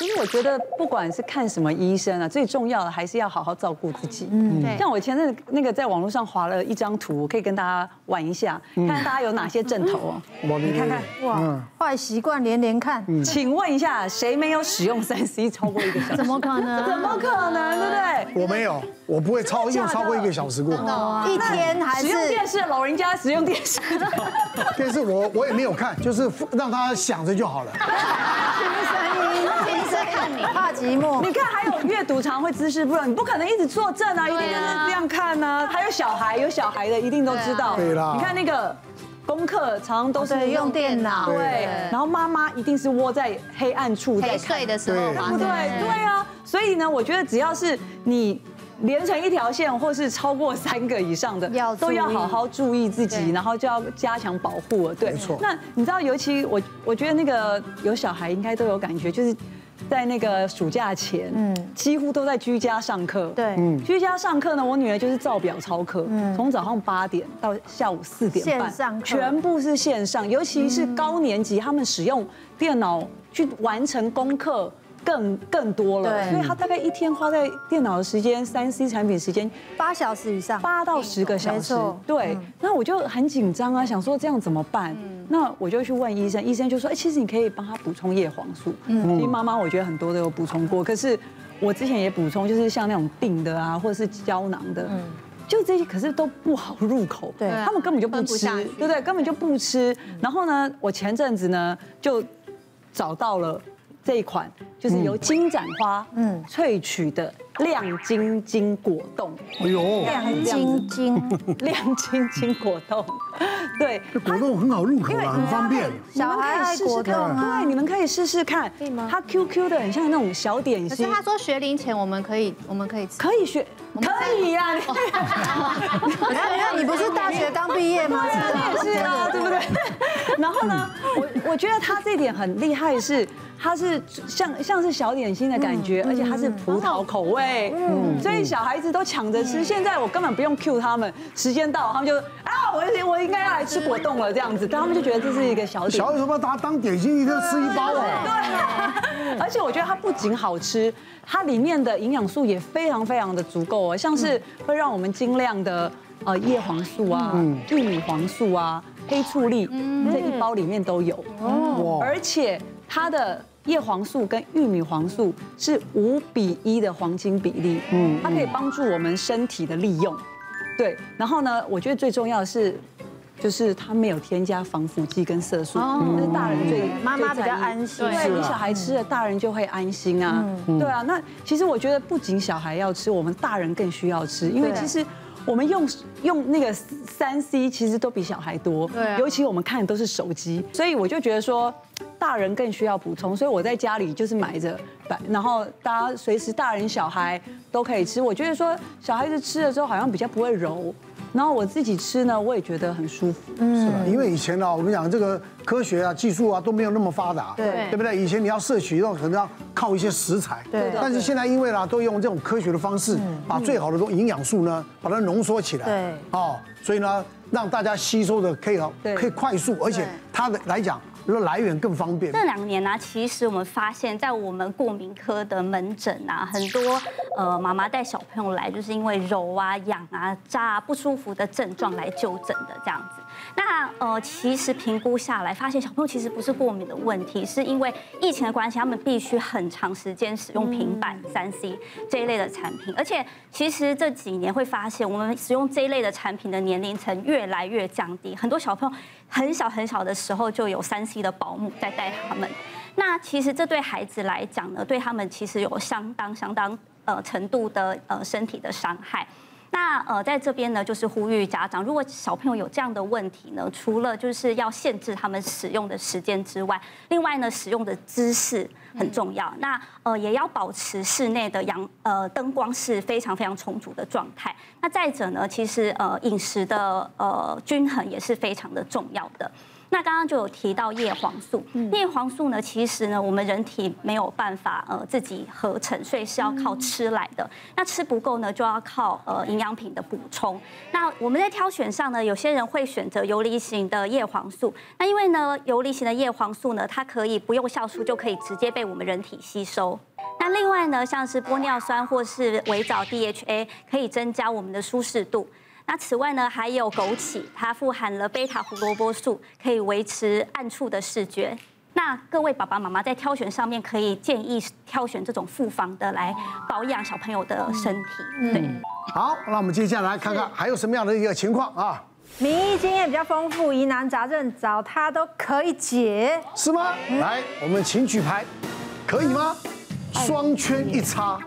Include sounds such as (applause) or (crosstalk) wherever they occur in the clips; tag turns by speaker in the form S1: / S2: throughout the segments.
S1: 其实我觉得不管是看什么医生啊，最重要的还是要好好照顾自己。嗯，对。像我前阵那个在网络上划了一张图，我可以跟大家玩一下，看看大家有哪些症头哦。你看看，
S2: 哇，坏习惯连连看。
S1: 请问一下，谁没有使用三 C 超过一个小时？
S2: 怎么可能？(laughs)
S1: 怎么可能？对不对？
S3: 我没有，我不会超用超过一个小时过。
S2: 一天还是
S1: 使用电视老人家使用电视？(laughs)
S3: 电视我我也没有看，就是让他想着就好了。(laughs)
S2: 怕寂寞，
S1: 你看还有阅读常会姿势不良，你不可能一直坐正啊，一定就是这样看呢。还有小孩，有小孩的一定都知道。
S3: 对啦，
S1: 你看那个功课常常都是
S2: 用电脑，
S1: 对。然后妈妈一定是窝在黑暗处在
S4: 睡的时候，对
S1: 不对？对啊，所以呢，我觉得只要是你连成一条线，或是超过三个以上的，都要好好注意自己，然后就要加强保护了。对，没错。那你知道，尤其我我觉得那个有小孩应该都有感觉，就是。在那个暑假前，嗯，几乎都在居家上课。
S2: 对，
S1: 居家上课呢，我女儿就是照表操课，从早上八点到下午四点半，
S2: 线上
S1: 全部是线上，尤其是高年级，他们使用电脑去完成功课。更更多了，所以他大概一天花在电脑的时间，三 C 产品时间
S2: 八小时以上，
S1: 八到十个小时。对，那我就很紧张啊，想说这样怎么办？那我就去问医生，医生就说，哎，其实你可以帮他补充叶黄素。嗯，因为妈妈我觉得很多都有补充过，可是我之前也补充，就是像那种病的啊，或者是胶囊的，嗯就这些，可是都不好入口。对，他们根本就不吃，对不对？根本就不吃。然后呢，我前阵子呢就找到了。这一款就是由金盏花嗯。萃取的亮晶晶果冻，哎呦，
S2: 亮晶晶。(laughs)
S1: 亮晶晶果冻，(laughs) 对，
S3: 这果冻很好入口啊，很方便，
S2: 小孩爱果冻，
S1: 对，你们可以试试看，可以吗？它 Q Q 的，很像那种小点心。
S4: 可是他说学龄前我们可以，我们可以吃，
S1: 可以学，可以。呀。
S2: 那 (laughs) 你不是大学刚毕业吗？
S1: 你也是啊，对不对？然后呢，我我觉得它这点很厉害是。它是像像是小点心的感觉，而且它是葡萄口味，嗯所以小孩子都抢着吃。现在我根本不用 cue 他们，时间到他们就啊，我我应该要来吃果冻了这样子，但他们就觉得这是一个小点心。
S3: 小孩子把它当点心，一个吃一包哦。
S1: 对，而且我觉得它不仅好吃，它里面的营养素也非常非常的足够哦，像是会让我们精量的呃叶黄素啊、玉米黄素啊、黑醋栗，这一包里面都有。哦，而且它的。叶黄素跟玉米黄素是五比一的黄金比例，嗯，它可以帮助我们身体的利用，对。然后呢，我觉得最重要的是，就是它没有添加防腐剂跟色素，那是大人最
S2: 妈妈比较安心。
S1: 对，你小孩吃了，大人就会安心啊。对啊，那其实我觉得不仅小孩要吃，我们大人更需要吃，因为其实我们用用那个三 C 其实都比小孩多，对，尤其我们看的都是手机，所以我就觉得说。大人更需要补充，所以我在家里就是买着，然后大家随时大人小孩都可以吃。我觉得说小孩子吃了之后好像比较不会柔，然后我自己吃呢，我也觉得很舒服。
S3: 嗯，是吧？因为以前呢，我们讲这个科学啊、技术啊都没有那么发达，对，对不对？以前你要摄取，要可能要靠一些食材，对。但是现在因为呢，都用这种科学的方式，把最好的这种营养素呢，把它浓缩起来，对。哦，所以呢，让大家吸收的可以好，可以快速，而且它的来讲。来源更方便。
S5: 这两年呢，其实我们发现，在我们过敏科的门诊啊，很多呃妈妈带小朋友来，就是因为揉啊、痒啊、扎啊不舒服的症状来就诊的这样子。那呃，其实评估下来，发现小朋友其实不是过敏的问题，是因为疫情的关系，他们必须很长时间使用平板、三 C 这一类的产品。而且，其实这几年会发现，我们使用这一类的产品的年龄层越来越降低，很多小朋友很小很小的时候就有山西的保姆在带他们。那其实这对孩子来讲呢，对他们其实有相当相当呃程度的呃身体的伤害。那呃，在这边呢，就是呼吁家长，如果小朋友有这样的问题呢，除了就是要限制他们使用的时间之外，另外呢，使用的姿势很重要。那呃，也要保持室内的阳呃灯光是非常非常充足的状态。那再者呢，其实呃饮食的呃均衡也是非常的重要的。那刚刚就有提到叶黄素，叶黄素呢，其实呢，我们人体没有办法呃自己合成，所以是要靠吃来的。那吃不够呢，就要靠呃营养品的补充。那我们在挑选上呢，有些人会选择游离型的叶黄素。那因为呢，游离型的叶黄素呢，它可以不用酵素就可以直接被我们人体吸收。那另外呢，像是玻尿酸或是维藻 DHA，可以增加我们的舒适度。那此外呢，还有枸杞，它富含了贝塔胡萝卜素，可以维持暗处的视觉。那各位爸爸妈妈在挑选上面，可以建议挑选这种复方的来保养小朋友的身体。对，
S3: 好，那我们接下来看看还有什么样的一个情况啊？
S2: 名医经验比较丰富，疑难杂症找他都可以解，
S3: 是吗？来，我们请举牌，可以吗？双圈一插，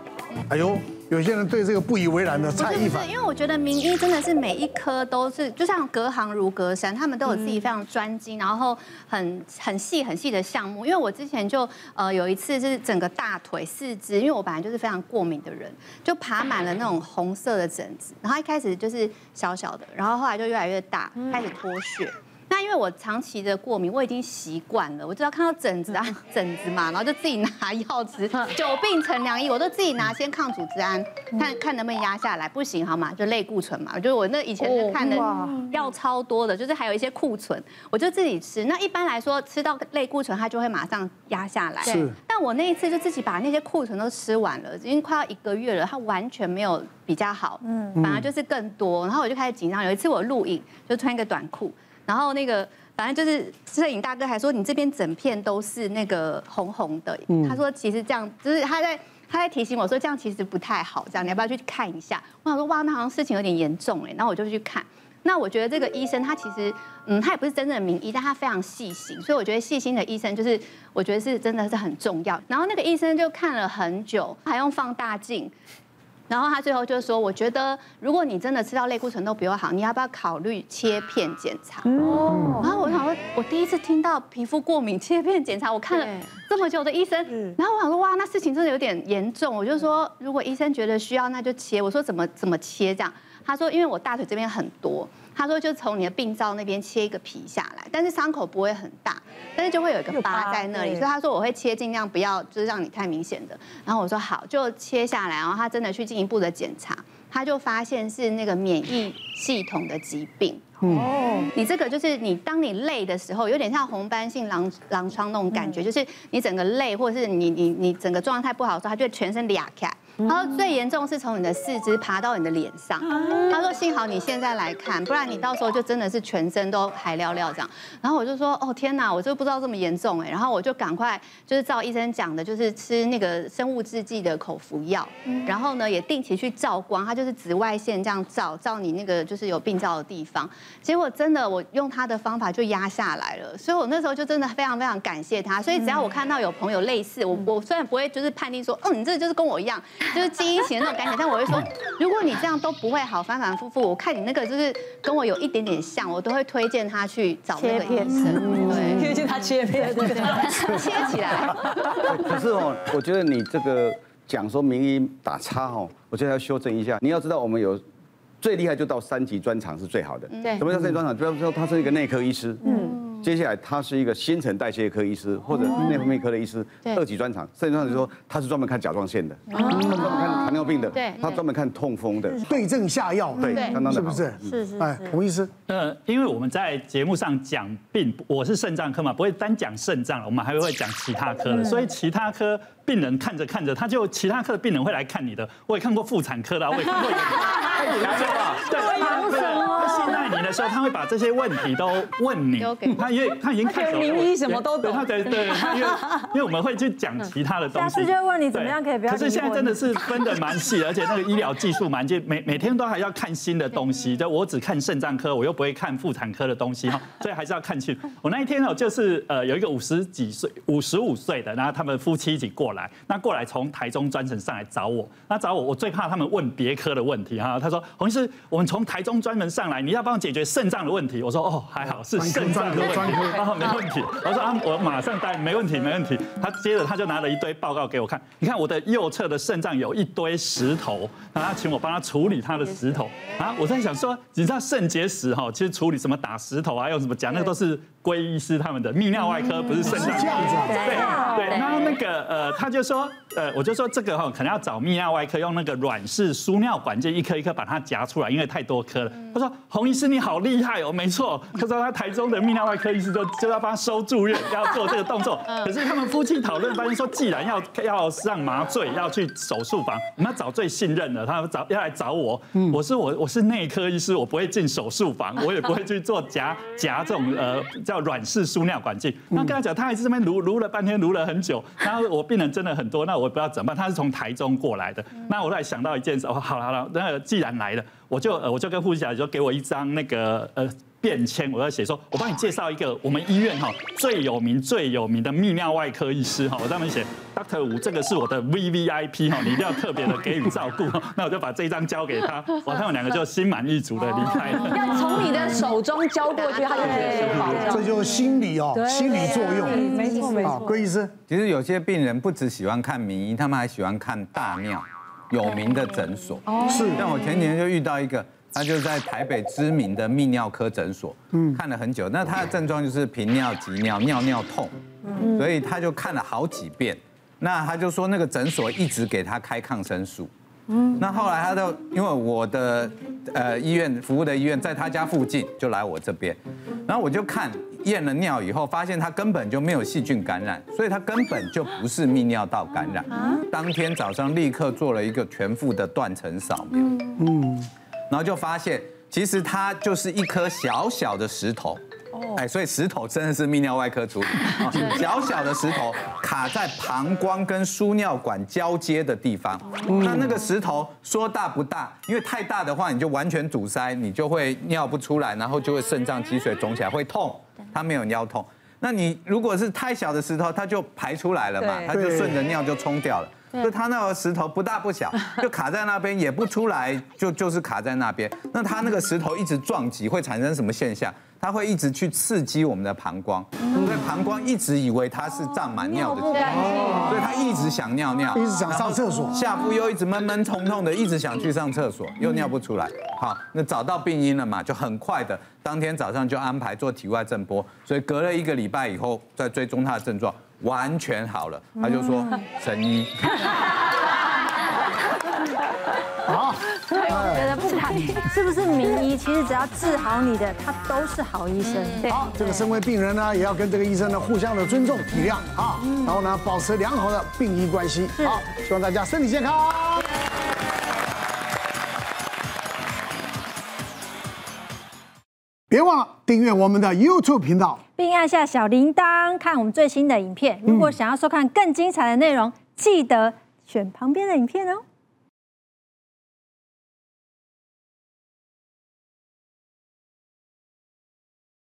S3: 哎呦。有些人对这个不以为然的蔡一凡，
S4: 因为我觉得名医真的是每一科都是，就像隔行如隔山，他们都有自己非常专精，然后很很细很细的项目。因为我之前就呃有一次是整个大腿四肢，因为我本来就是非常过敏的人，就爬满了那种红色的疹子，然后一开始就是小小的，然后后来就越来越大，开始脱屑。那因为我长期的过敏，我已经习惯了，我只要看到疹子啊 (laughs) 疹子嘛，然后就自己拿 (laughs) 药吃，久病成良医，我都自己拿先抗组织胺，看看能不能压下来，不行好吗？就类固醇嘛，就是我那以前是看的药超多的，就是还有一些库存，我就自己吃。那一般来说，吃到类固醇，它就会马上压下来。
S3: 是。
S4: 但我那一次就自己把那些库存都吃完了，已经快要一个月了，它完全没有比较好，嗯，反而就是更多。然后我就开始紧张。有一次我录影，就穿一个短裤。然后那个反正就是摄影大哥还说，你这边整片都是那个红红的，他说其实这样就是他在他在提醒我说，这样其实不太好，这样你要不要去看一下？我想说哇，那好像事情有点严重哎，然后我就去看。那我觉得这个医生他其实嗯，他也不是真正的名医，但他非常细心，所以我觉得细心的医生就是我觉得是真的是很重要。然后那个医生就看了很久，还用放大镜。然后他最后就说：“我觉得如果你真的吃到类固醇都比我好，你要不要考虑切片检查？”哦。然后我想说，我第一次听到皮肤过敏切片检查，我看了这么久的医生，然后我想说，哇，那事情真的有点严重。我就说，如果医生觉得需要，那就切。我说怎么怎么切这样？他说，因为我大腿这边很多。他说，就从你的病灶那边切一个皮下来，但是伤口不会很大，但是就会有一个疤在那里。所以他说我会切，尽量不要就是让你太明显的。然后我说好，就切下来。然后他真的去进一步的检查，他就发现是那个免疫系统的疾病。哦，你这个就是你当你累的时候，有点像红斑性狼狼疮那种感觉，就是你整个累或者是你你你整个状态不好的时候，他就会全身俩开。他说最严重是从你的四肢爬到你的脸上。他说幸好你现在来看，不然你到时候就真的是全身都还撩撩这样。然后我就说哦天哪，我就不知道这么严重哎。然后我就赶快就是照医生讲的，就是吃那个生物制剂的口服药，然后呢也定期去照光，它就是紫外线这样照照你那个就是有病灶的地方。结果真的我用他的方法就压下来了，所以我那时候就真的非常非常感谢他。所以只要我看到有朋友类似，我我虽然不会就是判定说，嗯，你这就是跟我一样。就是基因型的那种感觉，但我会说，如果你这样都不会好，反反复复，我看你那个就是跟我有一点点像，我都会推荐他去找那个医生，对，推荐他切片，对对对，切起来。
S6: 可是哦，我觉得你这个讲说名医打叉哦，我觉得要修正一下。你要知道，我们有最厉害就到三级专长是最好的。对。什么叫三级专长？比方说他是一个内科医师。嗯。接下来他是一个新陈代谢科医师或者内分泌科的医师，二级专长。甚至专长就说他是专门看甲状腺的，他专门看糖尿病的，他专门看痛风的，
S3: 对症下药，
S6: 对，相当的好，
S3: 是不是？是是。哎，洪医师，
S7: 呃，因为我们在节目上讲病，我是肾脏科嘛，不会单讲肾脏了，我们还会讲其他科的，所以其他科病人看着看着，他就其他科的病人会来看你的。我也看过妇产科的，我也看过。(laughs) 对。你的时候，他会把这些问题都问你。他因为他已经看懂了。名医什么都懂。他对对，因为 (laughs) 因为我们会去讲其他的东西。下
S2: 次就问你怎么样可以不要。
S7: 可是现在真的是分的蛮细，而且那个医疗技术蛮就每每天都还要看新的东西。就我只看肾脏科，我又不会看妇产科的东西哈，(laughs) 所以还是要看去。我那一天哦，就是呃有一个五十几岁、五十五岁的，然后他们夫妻一起过来，那过来从台中专程上来找我，那找我我最怕他们问别科的问题哈。他说洪医师，我们从台中专门上来，你要帮我解决肾脏的问题，我说哦还好是肾脏的问题，然后没问题。我说啊我马上带，没问题没问题。他接着他就拿了一堆报告给我看，你看我的右侧的肾脏有一堆石头，然后他请我帮他处理他的石头。啊，我在想说，你知道肾结石哈，其实处理什么打石头啊，用什么讲，那个都是归医师他们的泌尿外科，不是肾脏。
S3: 这样子啊？
S7: 对对。然后那个呃，他就说呃，我就说这个哈，可能要找泌尿外科用那个软式输尿管就一颗一颗把它夹出来，因为太多颗了。他说洪医师你好厉害哦，没错。他说他台中的泌尿外科医师就 (laughs) 就要帮他收住院，要做这个动作。可是他们夫妻讨论发现说，既然要要上麻醉，要去手术房，我们要找最信任的，他们找要来找我。我是我我是内科医师，我不会进手术房，我也不会去做夹夹这种呃。叫软式输尿管镜，那跟他讲，他还是这边撸撸了半天，撸了很久。然后我病人真的很多，那我不知道怎么办。他是从台中过来的，那我后来想到一件事，哦，好了好了，那个既然来了，我就呃我就跟护士讲，就给我一张那个呃。便签，我要写说，我帮你介绍一个我们医院哈最有名最有名的泌尿外科医师哈，我上面写 Doctor 吴，这个是我的 V V I P 哈，你一定要特别的给予照顾。(laughs) 那我就把这一张交给他，哇，他们两个就心满意足的离开了。
S1: 要从你的手中交过去，他就可以保障。
S3: 这就是心理哦，心理作用。
S1: 没错没错。
S3: 郭医师，
S8: 其实有些病人不只喜欢看名医，他们还喜欢看大庙有名的诊所。
S3: 是，
S8: 像我前几天就遇到一个。他就在台北知名的泌尿科诊所，嗯，看了很久。那他的症状就是频尿、急尿、尿尿痛，嗯，所以他就看了好几遍。那他就说那个诊所一直给他开抗生素，嗯，那后来他就因为我的呃医院服务的医院在他家附近，就来我这边。然后我就看验了尿以后，发现他根本就没有细菌感染，所以他根本就不是泌尿道感染。当天早上立刻做了一个全腹的断层扫描，嗯。然后就发现，其实它就是一颗小小的石头，哎，所以石头真的是泌尿外科处理，(laughs) 小小的石头卡在膀胱跟输尿管交接的地方。那那个石头说大不大，因为太大的话，你就完全堵塞，你就会尿不出来，然后就会肾脏积水肿起来，会痛。它没有尿痛。那你如果是太小的石头，它就排出来了嘛，它就顺着尿就冲掉了。就他那个石头不大不小，(laughs) 就卡在那边也不出来，就就是卡在那边。那他那个石头一直撞击，会产生什么现象？它会一直去刺激我们的膀胱，因为膀胱一直以为它是胀满尿的，所以它一直想尿尿，
S3: 一直想上厕所，
S8: 下腹又一直闷闷痛痛的，一直想去上厕所，又尿不出来。好，那找到病因了嘛？就很快的，当天早上就安排做体外震波，所以隔了一个礼拜以后再追踪他的症状。完全好了，他就说神医。(laughs)
S2: 好，所以我觉得不谈是不是名医，其实只要治好你的，他都是好医生。
S3: 好，这个身为病人呢，也要跟这个医生呢互相的尊重体谅啊，然后呢保持良好的病医关系。好，希望大家身体健康。别忘了订阅我们的 YouTube 频道，
S2: 并按下小铃铛看我们最新的影片。如果想要收看更精彩的内容，记得选旁边的影片哦。